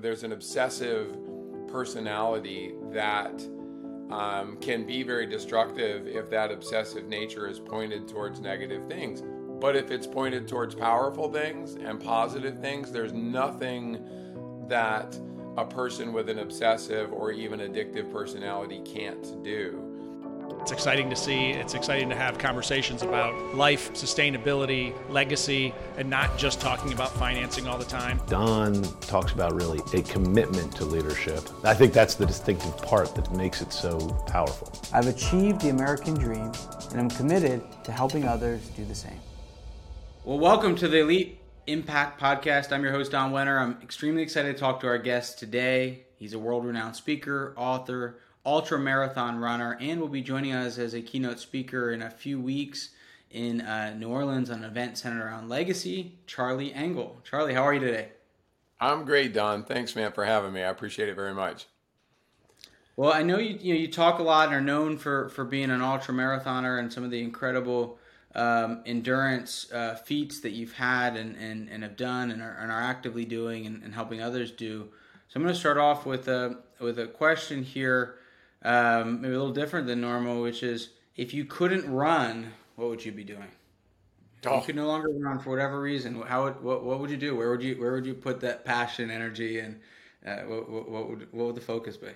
There's an obsessive personality that um, can be very destructive if that obsessive nature is pointed towards negative things. But if it's pointed towards powerful things and positive things, there's nothing that a person with an obsessive or even addictive personality can't do. It's exciting to see. It's exciting to have conversations about life, sustainability, legacy, and not just talking about financing all the time. Don talks about really a commitment to leadership. I think that's the distinctive part that makes it so powerful. I've achieved the American dream, and I'm committed to helping others do the same. Well, welcome to the Elite Impact Podcast. I'm your host, Don Wenner. I'm extremely excited to talk to our guest today. He's a world renowned speaker, author, ultra marathon runner, and will be joining us as a keynote speaker in a few weeks in uh, New Orleans on an event centered around legacy. Charlie Engle. Charlie, how are you today? I'm great, Don. Thanks, man, for having me. I appreciate it very much. Well, I know you you, know, you talk a lot and are known for for being an ultra marathoner and some of the incredible um, endurance uh, feats that you've had and, and, and have done and are, and are actively doing and, and helping others do. So I'm going to start off with a with a question here um, maybe a little different than normal, which is if you couldn't run, what would you be doing? Oh. You could no longer run for whatever reason. How would what, what would you do? Where would you where would you put that passion, energy, and uh, what, what, what, would what would the focus be?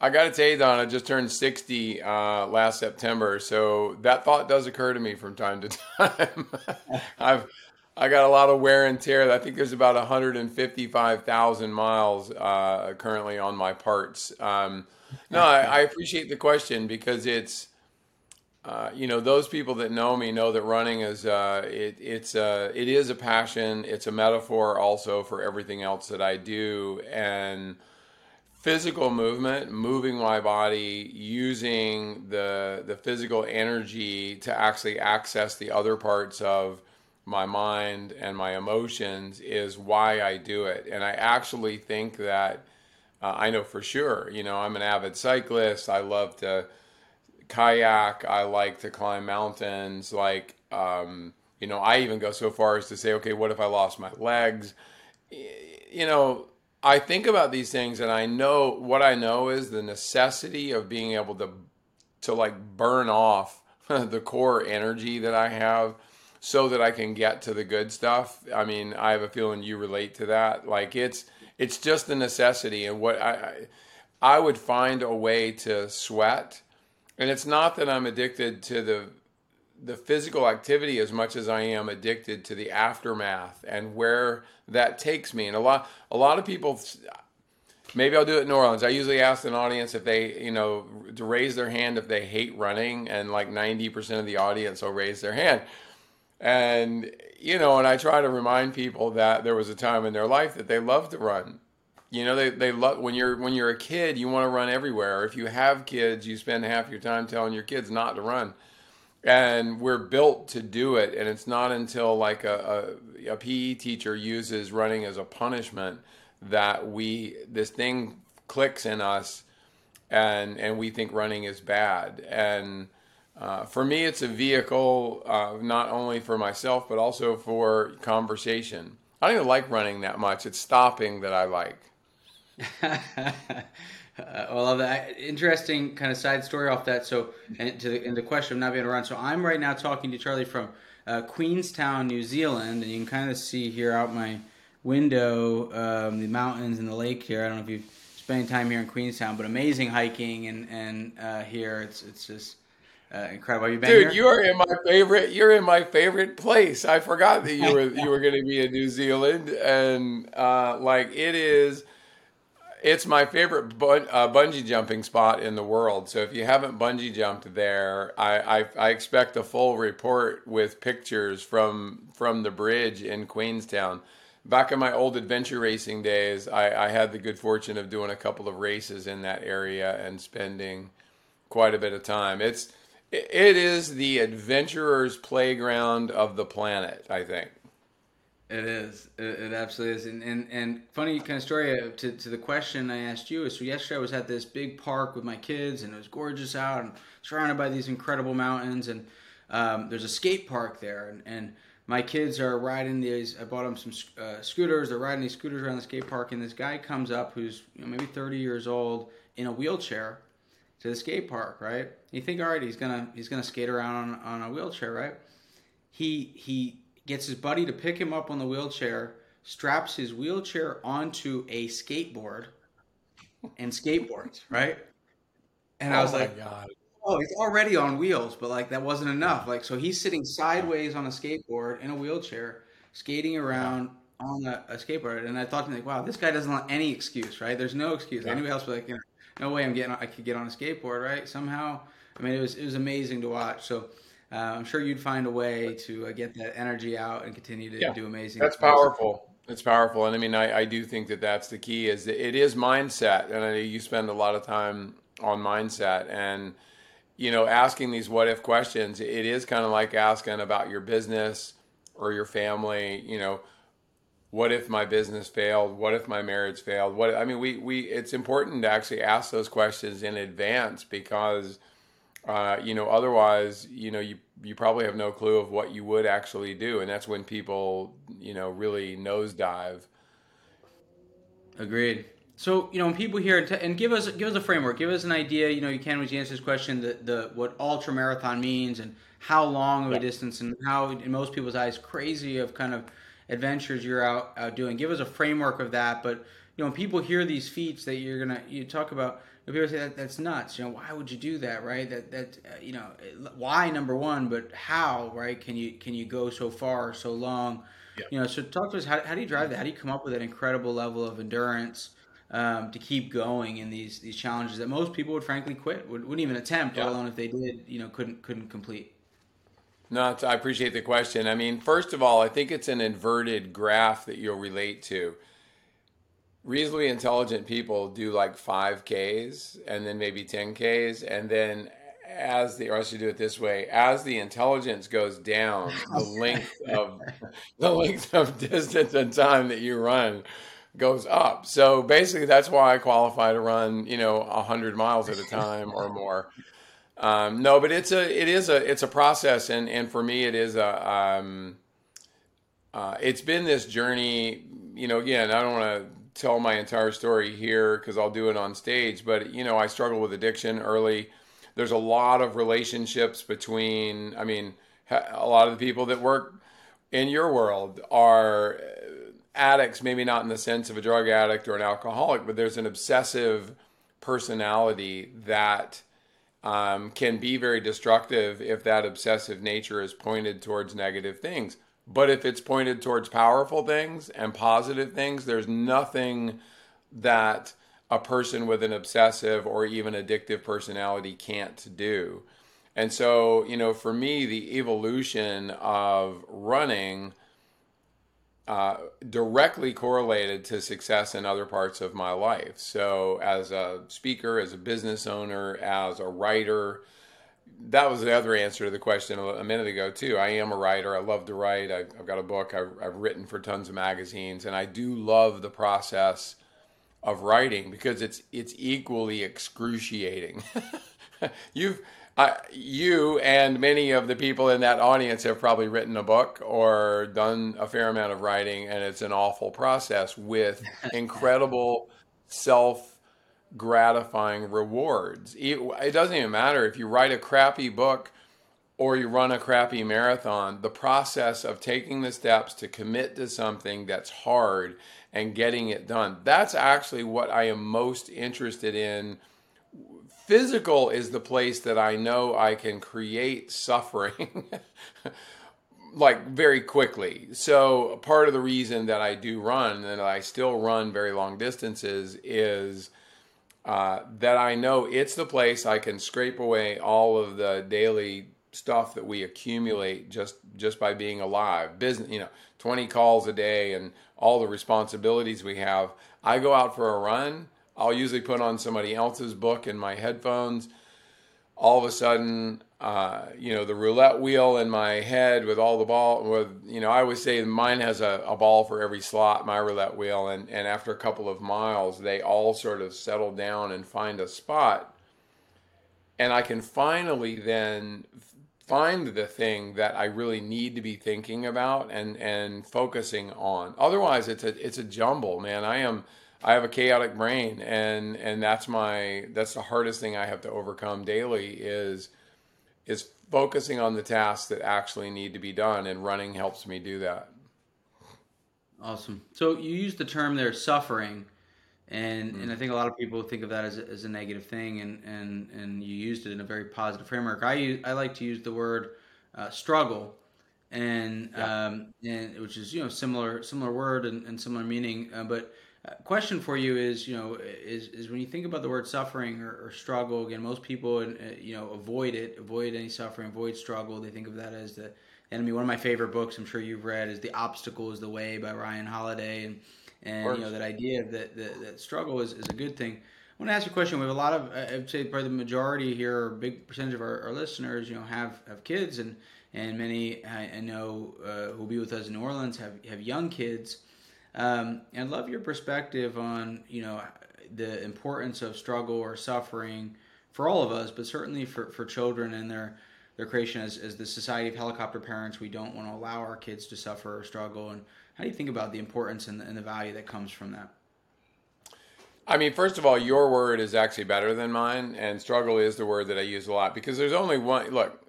I got to tell you, Don, I just turned 60 uh, last September, so that thought does occur to me from time to time. I've I got a lot of wear and tear. I think there's about 155,000 miles uh, currently on my parts. Um, no, I, I, appreciate the question because it's, uh, you know, those people that know me know that running is uh, it, it's uh, it is a passion. It's a metaphor also for everything else that I do and physical movement, moving my body, using the the physical energy to actually access the other parts of my mind and my emotions is why I do it. And I actually think that uh, I know for sure. You know, I'm an avid cyclist. I love to kayak. I like to climb mountains. Like, um, you know, I even go so far as to say, okay, what if I lost my legs? You know, I think about these things, and I know what I know is the necessity of being able to to like burn off the core energy that I have so that I can get to the good stuff. I mean, I have a feeling you relate to that. Like it's it's just a necessity, and what I I would find a way to sweat, and it's not that I'm addicted to the the physical activity as much as I am addicted to the aftermath and where that takes me. And a lot a lot of people maybe I'll do it in New Orleans. I usually ask an audience if they, you know, to raise their hand if they hate running and like 90% of the audience will raise their hand. And, you know, and I try to remind people that there was a time in their life that they loved to run. You know, they, they love when you're when you're a kid, you want to run everywhere. If you have kids, you spend half your time telling your kids not to run. And we're built to do it. And it's not until like a, a, a PE teacher uses running as a punishment that we this thing clicks in us and and we think running is bad. And uh, for me, it's a vehicle uh, not only for myself but also for conversation. I don't even like running that much. It's stopping that I like. uh, well, that interesting kind of side story off that. So, and to the, and the question of not being able to run. So, I'm right now talking to Charlie from uh, Queenstown, New Zealand, and you can kind of see here out my window um, the mountains and the lake here. I don't know if you've spent time here in Queenstown, but amazing hiking and and uh, here it's it's just uh, incredible. you been Dude, here? you are in my favorite. You're in my favorite place. I forgot that you were you were going to be in New Zealand, and uh, like it is, it's my favorite bun- uh, bungee jumping spot in the world. So if you haven't bungee jumped there, I, I, I expect a full report with pictures from from the bridge in Queenstown. Back in my old adventure racing days, I, I had the good fortune of doing a couple of races in that area and spending quite a bit of time. It's it is the adventurer's playground of the planet, I think. It is. It, it absolutely is. And, and, and funny kind of story uh, to, to the question I asked you is so yesterday I was at this big park with my kids and it was gorgeous out and surrounded by these incredible mountains and um, there's a skate park there and, and my kids are riding these. I bought them some uh, scooters. They're riding these scooters around the skate park, and this guy comes up who's you know, maybe 30 years old in a wheelchair to the skate park. Right? You think, all right, he's gonna he's gonna skate around on, on a wheelchair, right? He he gets his buddy to pick him up on the wheelchair, straps his wheelchair onto a skateboard, and skateboards. Right? And I Oh was my like, God. Oh, he's already on wheels, but like that wasn't enough. Like so, he's sitting sideways on a skateboard in a wheelchair, skating around on a, a skateboard. And I thought to me, like, wow, this guy doesn't want any excuse, right? There's no excuse. Anybody else would be like, you know, no way, I'm getting, I could get on a skateboard, right? Somehow, I mean, it was it was amazing to watch. So. Uh, I'm sure you'd find a way to uh, get that energy out and continue to Yeah, do amazing. That's things. powerful. It's powerful, and I mean, I, I do think that that's the key. Is that it is mindset, and I know you spend a lot of time on mindset, and you know, asking these what if questions. It is kind of like asking about your business or your family. You know, what if my business failed? What if my marriage failed? What I mean, we we it's important to actually ask those questions in advance because. Uh, you know, otherwise, you know, you you probably have no clue of what you would actually do, and that's when people, you know, really nosedive. Agreed. So you know, when people hear and give us give us a framework, give us an idea. You know, you can always answer this question: the the what ultra marathon means and how long of a distance and how, in most people's eyes, crazy of kind of adventures you're out out doing. Give us a framework of that. But you know, when people hear these feats that you're gonna you talk about, people say that that's nuts. You know, why would you do that, right? That that uh, you know, why number one, but how, right? Can you can you go so far, so long? You know, so talk to us. How, how do you drive that? How do you come up with that incredible level of endurance? um, to keep going in these these challenges that most people would frankly quit, would, wouldn't even attempt, Yeah. let alone if they did, you know, couldn't couldn't complete. No, I appreciate the question. I mean, first of all, I think it's an inverted graph that you'll relate to. Reasonably intelligent people do like 5Ks and then maybe 10Ks. And then as the, or I should do it this way, as the intelligence goes down, the length of, the length of distance and time that you run goes up. So basically that's why I qualify to run, you know, 100 miles at a time or more. Um, no, but it's a it is a it's a process, and and for me it is a um, uh, it's been this journey. You know, again, I don't want to tell my entire story here because I'll do it on stage. But you know, I struggled with addiction early. There's a lot of relationships between. I mean, a lot of the people that work in your world are addicts, maybe not in the sense of a drug addict or an alcoholic, but there's an obsessive personality that um, can be very destructive if that obsessive nature is pointed towards negative things. But if it's pointed towards powerful things and positive things, there's nothing that a person with an obsessive or even addictive personality can't do. And so, you know, for me, the evolution of running uh, directly correlated to success in other parts of my life. So, as a speaker, as a business owner, as a writer, that was the other answer to the question a minute ago, too. I am a writer. I love to write. I've, I've got a book. I've, I've written for tons of magazines, and I do love the process of writing because it's it's equally excruciating. You've I, you and many of the people in that audience have probably written a book or done a fair amount of writing, and it's an awful process with incredible self gratifying rewards. It, it doesn't even matter if you write a crappy book or you run a crappy marathon, the process of taking the steps to commit to something that's hard and getting it done. That's actually what I am most interested in. Physical is the place that I know I can create suffering like very quickly. So, part of the reason that I do run and I still run very long distances is uh, that I know it's the place I can scrape away all of the daily stuff that we accumulate just just by being alive. Business, you know, 20 calls a day and all the responsibilities we have. I go out for a run. I'll usually put on somebody else's book in my headphones. All of a sudden, uh, you know, the roulette wheel in my head with all the ball with, you know, I always say mine has a, a ball for every slot, my roulette wheel. And, and after a couple of miles, they all sort of settle down and find a spot. And I can finally then find the thing that I really need to be thinking about and and focusing on. Otherwise, it's a it's a jumble, man. I am I have a chaotic brain, and and that's my that's the hardest thing I have to overcome daily is is focusing on the tasks that actually need to be done, and running helps me do that. Awesome. So you use the term there, suffering, and mm. and I think a lot of people think of that as a, as a negative thing, and and and you used it in a very positive framework. I use, I like to use the word uh, struggle, and yeah. um, and which is you know similar similar word and, and similar meaning, uh, but. Uh, question for you is, you know, is, is when you think about the word suffering or, or struggle, again, most people, uh, you know, avoid it, avoid any suffering, avoid struggle. They think of that as the enemy. One of my favorite books, I'm sure you've read, is "The Obstacle Is the Way" by Ryan Holiday, and and you know that idea of that, that, that struggle is, is a good thing. I want to ask you a question. We have a lot of, I'd say, probably the majority here, or a big percentage of our, our, listeners, you know, have have kids, and and many I, I know uh, who'll be with us in New Orleans have have young kids. Um, and love your perspective on you know the importance of struggle or suffering for all of us, but certainly for, for children and their their creation as, as the Society of Helicopter Parents. We don't want to allow our kids to suffer or struggle. And how do you think about the importance and the, and the value that comes from that? I mean, first of all, your word is actually better than mine, and struggle is the word that I use a lot because there's only one. Look,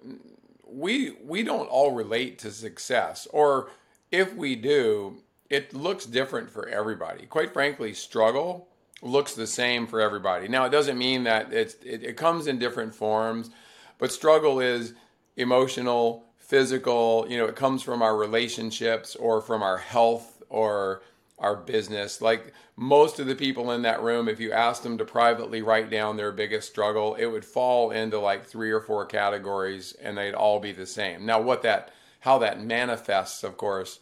we we don't all relate to success, or if we do, it looks different for everybody. Quite frankly, struggle looks the same for everybody. Now, it doesn't mean that it, it comes in different forms, but struggle is emotional, physical. You know, it comes from our relationships or from our health or our business. Like most of the people in that room, if you asked them to privately write down their biggest struggle, it would fall into like three or four categories and they'd all be the same. Now, what that, how that manifests, of course,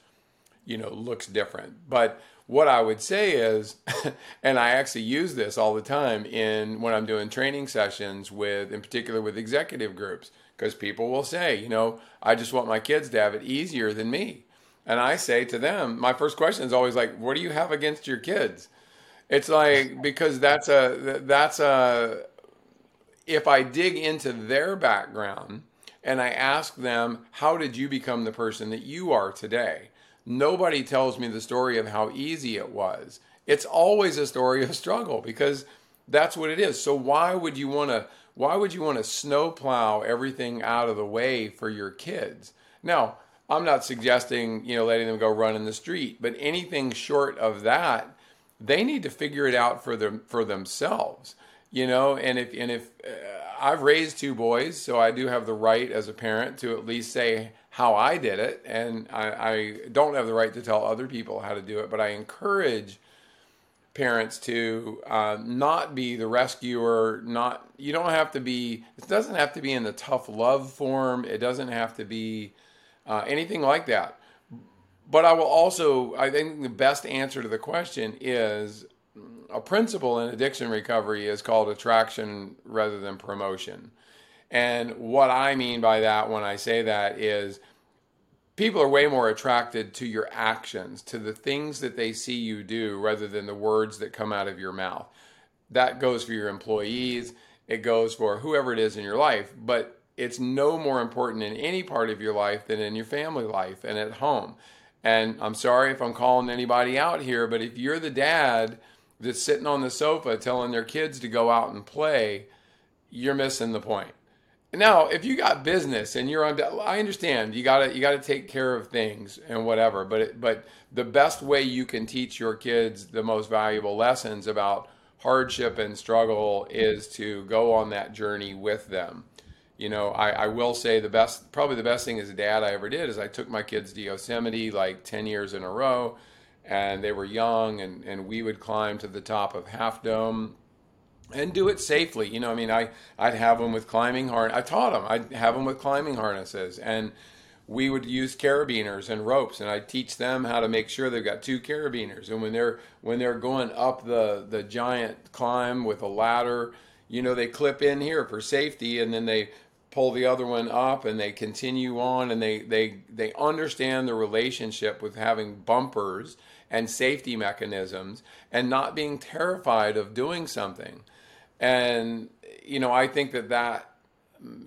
you know, looks different. But what I would say is, and I actually use this all the time in when I'm doing training sessions with, in particular with executive groups, because people will say, you know, I just want my kids to have it easier than me. And I say to them, my first question is always like, what do you have against your kids? It's like, because that's a, that's a, if I dig into their background and I ask them, how did you become the person that you are today? Nobody tells me the story of how easy it was. It's always a story of struggle because that's what it is. So why would you want to why would you want to snowplow everything out of the way for your kids? Now, I'm not suggesting, you know, letting them go run in the street, but anything short of that, they need to figure it out for them for themselves. You know, and if and if uh, I've raised two boys, so I do have the right as a parent to at least say how I did it, and I, I don't have the right to tell other people how to do it, but I encourage parents to uh, not be the rescuer not you don't have to be it doesn't have to be in the tough love form. It doesn't have to be uh, anything like that. But i will also i think the best answer to the question is a principle in addiction recovery is called attraction rather than promotion and what i mean by that when i say that is people are way more attracted to your actions, to the things that they see you do rather than the words that come out of your mouth. That goes for your employees, it goes for whoever it is in your life, but it's no more important in any part of your life than in your family life and at home. And I'm sorry if I'm calling anybody out here, but if you're the dad that's sitting on the sofa telling their kids to go out and play, you're missing the point. Now, if you got business and you're on, I understand you gotta you gotta take care of things and whatever. But it, but the best way you can teach your kids the most valuable lessons about hardship and struggle is to go on that journey with them. You know, I, I will say the best, probably the best thing as a dad I ever did is I took my kids to Yosemite like 10 years in a row and they were young and, and we would climb to the top of Half Dome and do it safely. You know, I mean, I I'd have them with climbing harness. I taught them. I'd have them with climbing harnesses, and we would use carabiners and ropes, and I'd teach them how to make sure they've got two carabiners. And when they're when they're going up the the giant climb with a ladder, you know, they clip in here for safety, and then they pull the other one up and they continue on and they they they understand the relationship with having bumpers and safety mechanisms and not being terrified of doing something and, you know, I think that that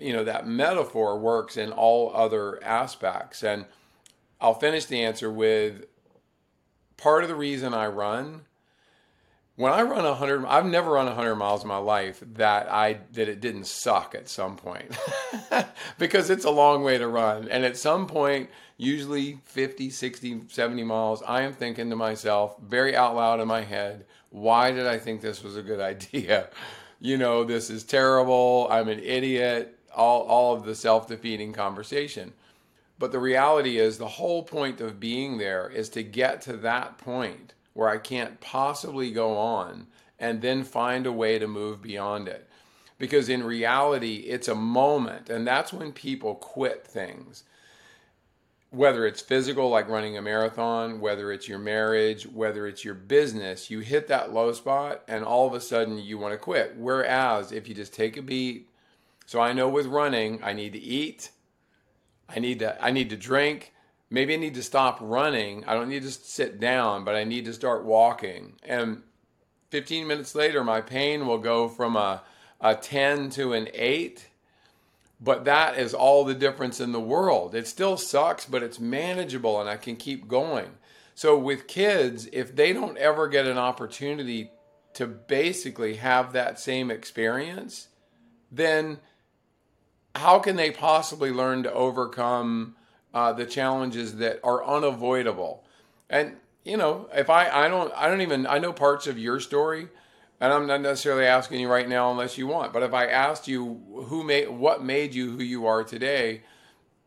you know that metaphor works in all other aspects. And I'll finish the answer with part of the reason I run when I run 100 I've never run 100 miles in my life that I that it didn't suck at some point. Because it's a long way to run. And at some point usually 50 60 70 miles I am thinking to myself very out loud in my head why did I think this was a good idea? You know this is terrible. I'm an idiot. All all of the self-defeating conversation. But the reality is the whole point of being there is to get to that point where I can't possibly go on and then find a way to move beyond it. Because in reality, it's a moment, and that's when people quit things. Whether it's physical, like running a marathon, whether it's your marriage, whether it's your business, you hit that low spot and all of a sudden you want to quit. Whereas if you just take a beat, so I know with running, I need to eat, I need to I need to drink, maybe I need to stop running. I don't need to sit down, but I need to start walking. And 15 minutes later, my pain will go from a, a 10 to an 8. But that is all the difference in the world. It still sucks, but it's manageable and I can keep going. So, with kids, if they don't ever get an opportunity to basically have that same experience, then how can they possibly learn to overcome uh, the challenges that are unavoidable. And you know, if I I don't I don't even I know parts of your story, and I'm not necessarily asking you right now unless you want. But if I asked you who made what made you who you are today,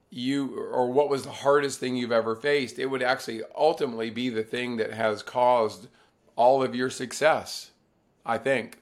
you or what was the hardest thing you've ever faced, it would actually ultimately be the thing that has caused all of your success. I think.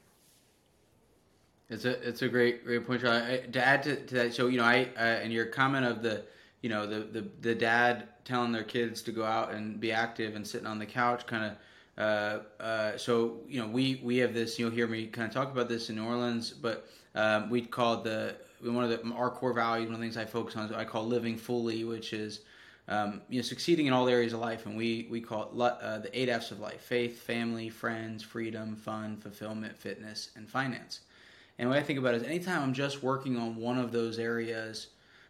It's a it's a great great point. I, to add to, to that, so you know, I uh, and your comment of the you know the, the the dad telling their kids to go out and be active and sitting on the couch kind of uh, uh, so you know we we have this you'll hear me kind of talk about this in New Orleans but um, we call the one of the our core values one of the things I focus on is I call living fully which is um, you know succeeding in all areas of life. And we we call it uh, the eight F's of life faith family friends freedom fun fulfillment fitness and finance. And what I think about is anytime I'm just working on one of those areas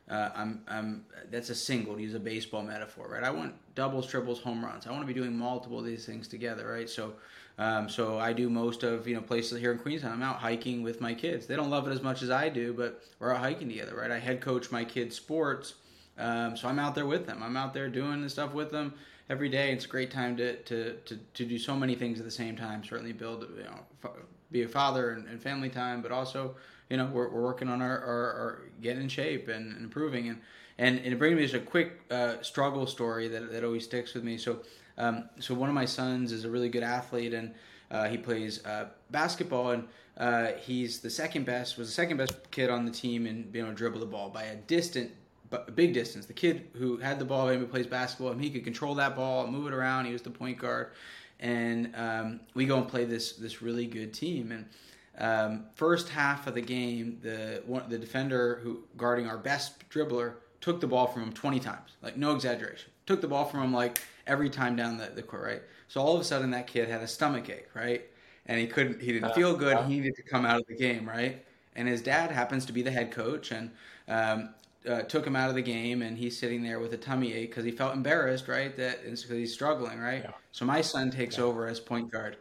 uh, I'm, I'm, that's a single to use a baseball metaphor, right? I want doubles, triples, home runs. I want to be doing multiple of these things together, right? So, um, so I do most of you know places here in Queensland. I'm out hiking with my kids. They don't love it as much as I do, but we're out hiking together, right? I head coach my kids' sports, um, so I'm out there with them. I'm out there doing the stuff with them every day. It's a great time to to to, to do so many things at the same time. Certainly build you know be a father and, and family time, but also you know we're, we're working on our, our, our getting in shape and, improving. And and, and it brings me just a quick uh, struggle story that, that always sticks with me. So um, so one of my sons is a really good athlete and uh, he plays uh, basketball and uh, he's the second best was the second best kid on the team and being able to dribble the ball by a distant but a big distance. The kid who had the ball maybe plays basketball and he could control that ball move it around. He was the point guard. And um, we go and play this this really good team. And um, first half of the game, the one, the defender who guarding our best dribbler took the ball from him 20 times, like no exaggeration. Took the ball from him like every time down the, the court, right? So all of a sudden that kid had a stomach ache, right? And he couldn't, he didn't feel good. He needed to come out of the game, right? And his dad happens to be the head coach and um, uh, took him out of the game, and he's sitting there with a tummy ache because he felt embarrassed, right? That because he's struggling, right? Yeah. So my son takes yeah. over as point guard,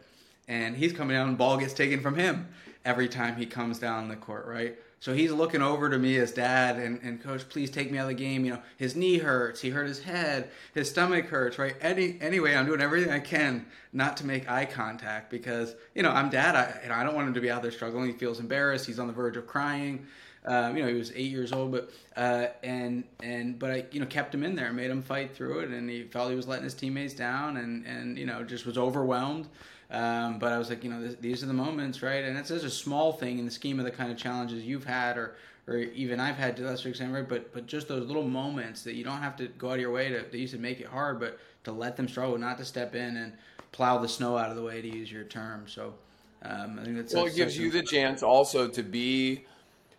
and he's coming down, and ball gets taken from him, every time he comes down the court, right? So he's looking over to me as dad and, and coach, please take me out of the game. You know, his knee hurts, he hurt his head, his stomach hurts, right? Any anyway, I'm doing everything I can not to make eye contact because, you know, I'm dad. I, know, I don't want him to be out there struggling. He feels embarrassed. He's on the verge of crying. Um, you know, he was eight years old, but uh, and and but I you know kept him in there, made him fight through it, and he felt he was letting his teammates down, and and you know just was overwhelmed. Um, but I was like, you know, this, these are the moments, right? And it's such a small thing in the scheme of the kind of challenges you've had, or or even I've had to lesser extent, right? But but just those little moments that you don't have to go out of your way to. They used to make it hard, but to let them struggle, not to step in and plow the snow out of the way, to use your term. So um, I think that's well, it gives you the chance also to be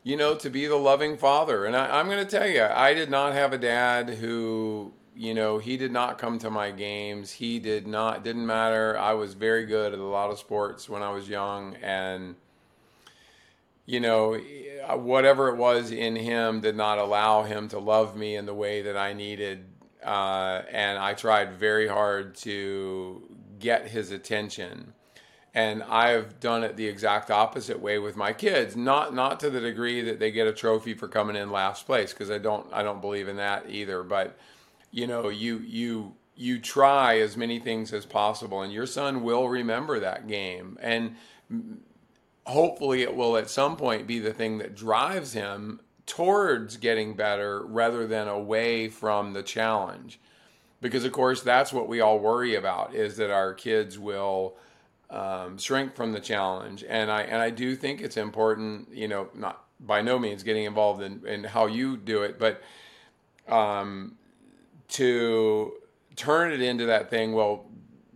you know, to be the loving father. And I, am going to tell you, I did not have a dad who you know, he did not come to my games. He did not, didn't matter. I was very good at a lot of sports when I was young. And, you know, whatever it was in him did not allow him to love me in the way that I needed. Uh, and I tried very hard to get his attention. And I've done it the exact opposite way with my kids. Not not to the degree that they get a trophy for coming in last place, because I don't I don't believe in that either. But you know, you you you try as many things as possible, and your son will remember that game. And hopefully it will at some point be the thing that drives him towards getting better rather than away from the challenge because of course that's what we all worry about is that our kids will um, shrink from the challenge and i and i do think it's important you know not by no means getting involved in, in how you do it but um, to turn it into that thing well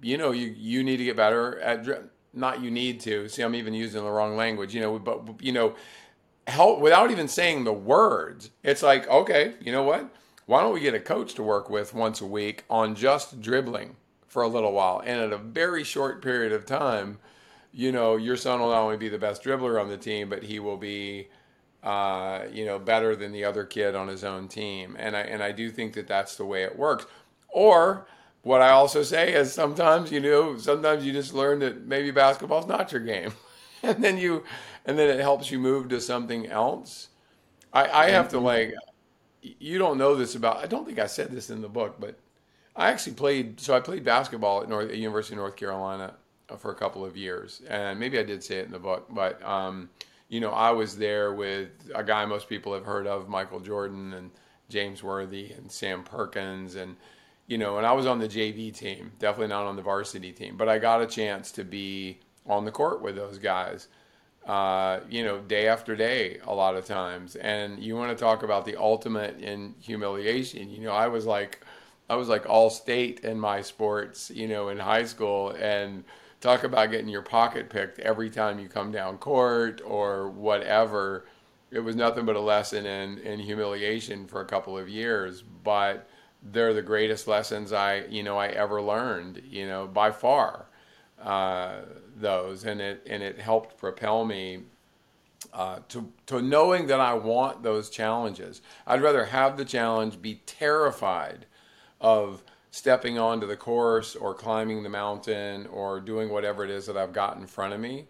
you know you you need to get better at not you need to. See, I'm even using the wrong language, you know, but, you know, help without even saying the words. It's like, okay, you know what? Why don't we get a coach to work with once a week on just dribbling for a little while? And at a very short period of time, you know, your son will not only be the best dribbler on the team, but he will be, uh, you know, better than the other kid on his own team. And I and I do think that that's the way it works. Or what I also say is sometimes you know sometimes you just learn that maybe basketball's not your game, and then you and then it helps you move to something else. I, I have to like you don't know this about I don't think I said this in the book, but I actually played so I played basketball at North at University of North Carolina for a couple of years, and maybe I did say it in the book, but um, you know I was there with a guy most people have heard of, Michael Jordan and James Worthy and Sam Perkins and you know, and I was on the JV team, definitely not on the varsity team, but I got a chance to be on the court with those guys, uh, you know, day after day, a lot of times. And you want to talk about the ultimate in humiliation. You know, I was like, I was like all state in my sports, you know, in high school, and talk about getting your pocket picked every time you come down court or whatever. It was nothing but a lesson in, in humiliation for a couple of years, but they're the greatest lessons I you know I ever learned you know by far uh, those and it and it helped propel me uh, to to knowing that I want those challenges. I'd rather have the challenge, be terrified of stepping onto the course or climbing the mountain or doing whatever it is that I've got in front of me,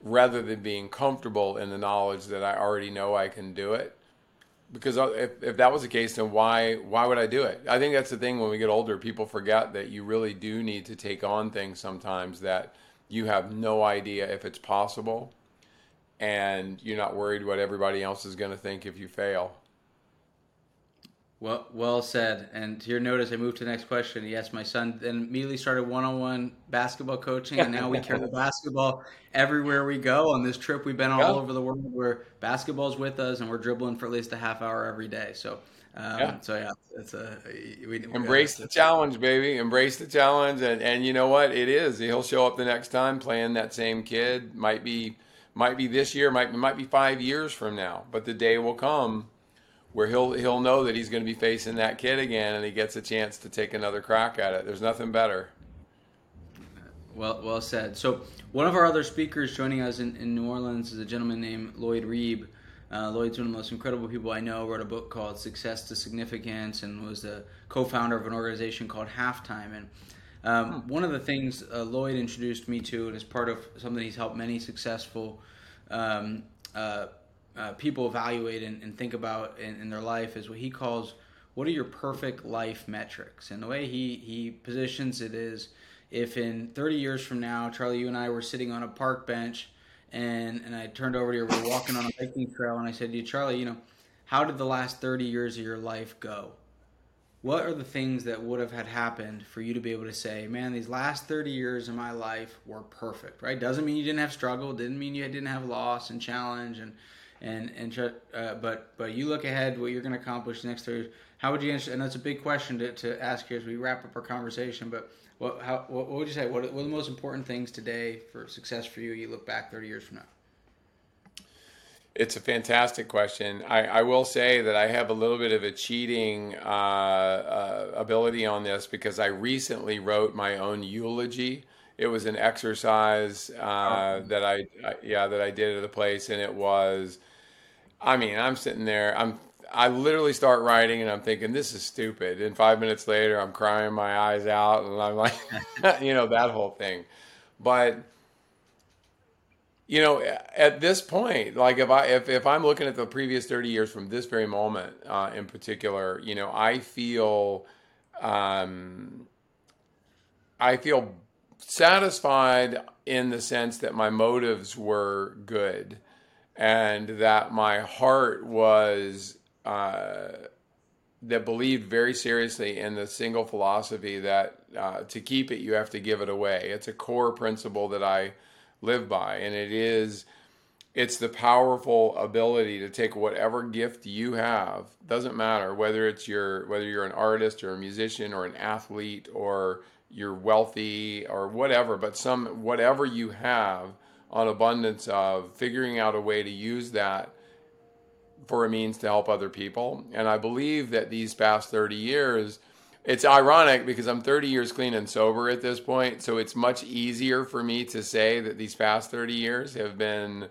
rather than being comfortable in the knowledge that I already know I can do it. Because uh, if, if that was the case then why why would i do it? I think that's the thing when we get older people forget that you really do need to take on things sometimes that you have no idea if it's possible and you're not worried what everybody else is going to think if you fail well, well said. And to your notice, I moved to the next question. Yes, my son then immediately started one-on-one basketball coaching, and now we carry basketball everywhere we go. On this trip, we've been all yeah. over the world where basketball's with us, and we're dribbling for at least a half hour every day. So, um, yeah. so yeah, it's a we, we embrace the challenge, baby. Embrace the challenge, and and you know what? It is. He'll show up the next time playing that same kid. Might be, might be this year. Might might be five years from now. But the day will come where he'll he'll know that he's going to be facing that kid again, and he gets a chance to take another crack at it. There's nothing better. Well, well said. So one of our other speakers joining us in, in New Orleans is a gentleman named Lloyd Reeb. Uh, Lloyd's one of the most incredible people I know. Wrote a book called Success to Significance and was the co-founder of an organization called Halftime. And um, hmm. one of the things uh, Lloyd introduced me to, and as part of something he's helped many successful um, uh, uh, people evaluate and, and think about in, in, their life is what he calls what are your perfect life metrics? And the way he, he positions it is if in 30 years from now charlie you and i were sitting on a park bench and, and i turned over to you we were walking on a hiking trail and i said to you charlie you know how did the last 30 years of your life go? What are the things that would have had happened for you to be able to say man these last 30 years of my life were perfect right? Doesn't mean you didn't have struggle didn't mean you didn't have loss and challenge and and and uh, but but you look ahead what you're going to accomplish next year. How would you answer? And that's a big question to, to ask here as we wrap up our conversation. But what how what, what would you say? What, what are the most important things today for success for you? You look back 30 years from now. It's a fantastic question. I, I, will say that I have a little bit of a cheating uh, uh, ability on this because I recently wrote my own eulogy it was an exercise uh, that I, I yeah that I did at the place, and it was. I mean, I'm sitting there. I'm I literally start writing and I'm thinking this is stupid. And five minutes later, I'm crying my eyes out, and I'm like, you know, that whole thing. But you know, at this point, like if I if, if I'm looking at the previous 30 years from this very moment uh, in particular, you know, I feel um, I feel satisfied in the sense that my motives were good and that my heart was uh, that believed very seriously in the single philosophy that uh, to keep it you have to give it away. It's a core principle that I live by, and it is it's the powerful ability to take whatever gift you have doesn't matter whether it's your whether you're an artist or a musician or an athlete or you're wealthy or whatever but some whatever you have on abundance of figuring out a way to use that for a means to help other people. And i believe that these past 30 years it's ironic because I'm 30 years clean and sober at this point, so it's much easier for me to say that these past 30 years have been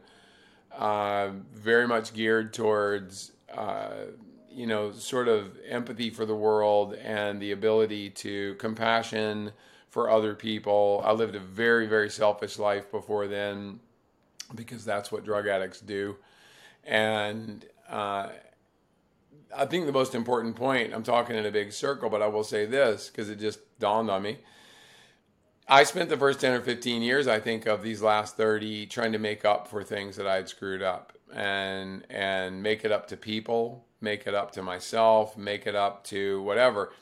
uh, very much geared towards, uh, you know, sort of empathy for the world and the ability to compassion for other people. I lived a very, very selfish life before then because that's what drug addicts do. And uh, I think the most important point, I'm talking in a big circle, but I will say this because it just dawned on me. I spent the first 10 or 15 years, I think, of these last 30 trying to make up for things that I'd screwed up and and make it up to people, make it up to myself, make it up to whatever.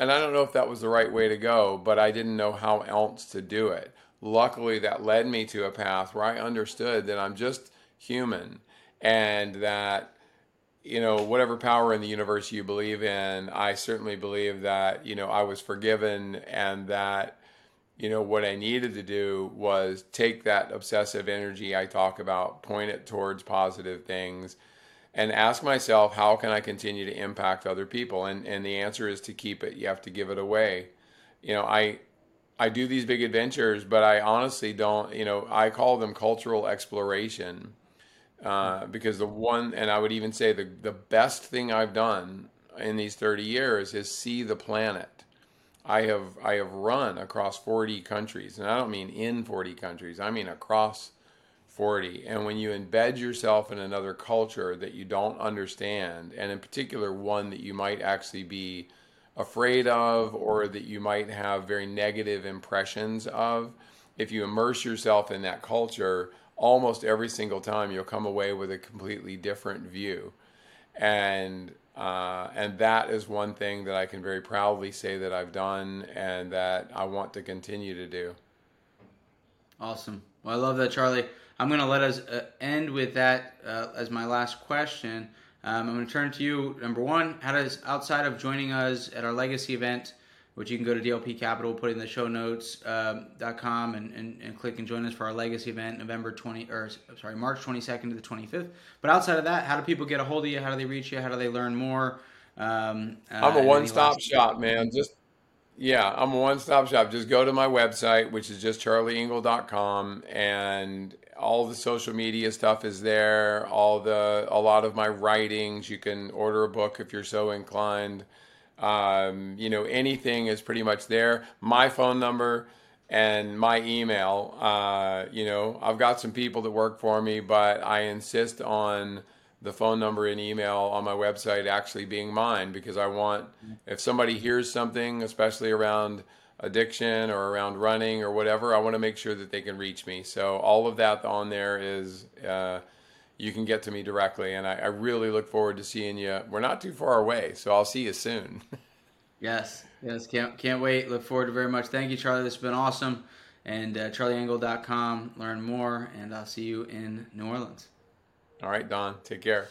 And I don't know if that was the right way to go, but I didn't know how else to do it. Luckily, that led me to a path where I understood that I'm just human and that you know, whatever power in the universe you believe in, I certainly believe that, you know, I was forgiven and that, you know, what I needed to do was take that obsessive energy I talk about, point it towards positive things, and ask myself, how can I continue to impact other people? And, and the answer is to keep it. You have to give it away. You know, I, I do these big adventures, but I honestly don't, you know, I call them cultural exploration uh, because the one, and I would even say the, the best thing I've done in these 30 years is see the planet. I have I have run across 40 countries, and I don't mean in 40 countries. I mean across 40. And when you embed yourself in another culture that you don't understand, and in particular one that you might actually be afraid of or that you might have very negative impressions of, if you immerse yourself in that culture, almost every single time you'll come away with a completely different view and uh, and that is one thing that I can very proudly say that I've done and that I want to continue to do. Awesome. Well, I love that, Charlie. I'm going to let us uh, end with that uh, as my last question. Um, I'm going to turn to you. Number one, how does outside of joining us at our legacy event, which you can go to DLP Capital, put in the show notes um, .com and, and, and click and join us for our legacy event November 20 or sorry March 22nd to the 25th. But outside of that, how do people get a hold of you? How do they reach you? How do they learn more? Um, uh, I'm a one-stop shop, man. Just yeah, I'm a one-stop shop. Just go to my website, which is just charlieengle.com, and all the social media stuff is there. All the a lot of my writings. You can order a book if you're so inclined. Um, you know, anything is pretty much there. My phone number and my email. Uh, you know, I've got some people that work for me, but I insist on the phone number and email on my website actually being mine because I want, if somebody hears something, especially around addiction or around running or whatever, I want to make sure that they can reach me. So all of that on there is uh, you can get to me directly, and I, I, really look forward to seeing you. We're not too far away, so I'll see you soon. yes, yes, can't can't wait. Look forward to very much. Thank you, Charlie. This has been awesome. And uh, charlieengle.com, learn more, and I'll see you in New Orleans. All right, Don, take care.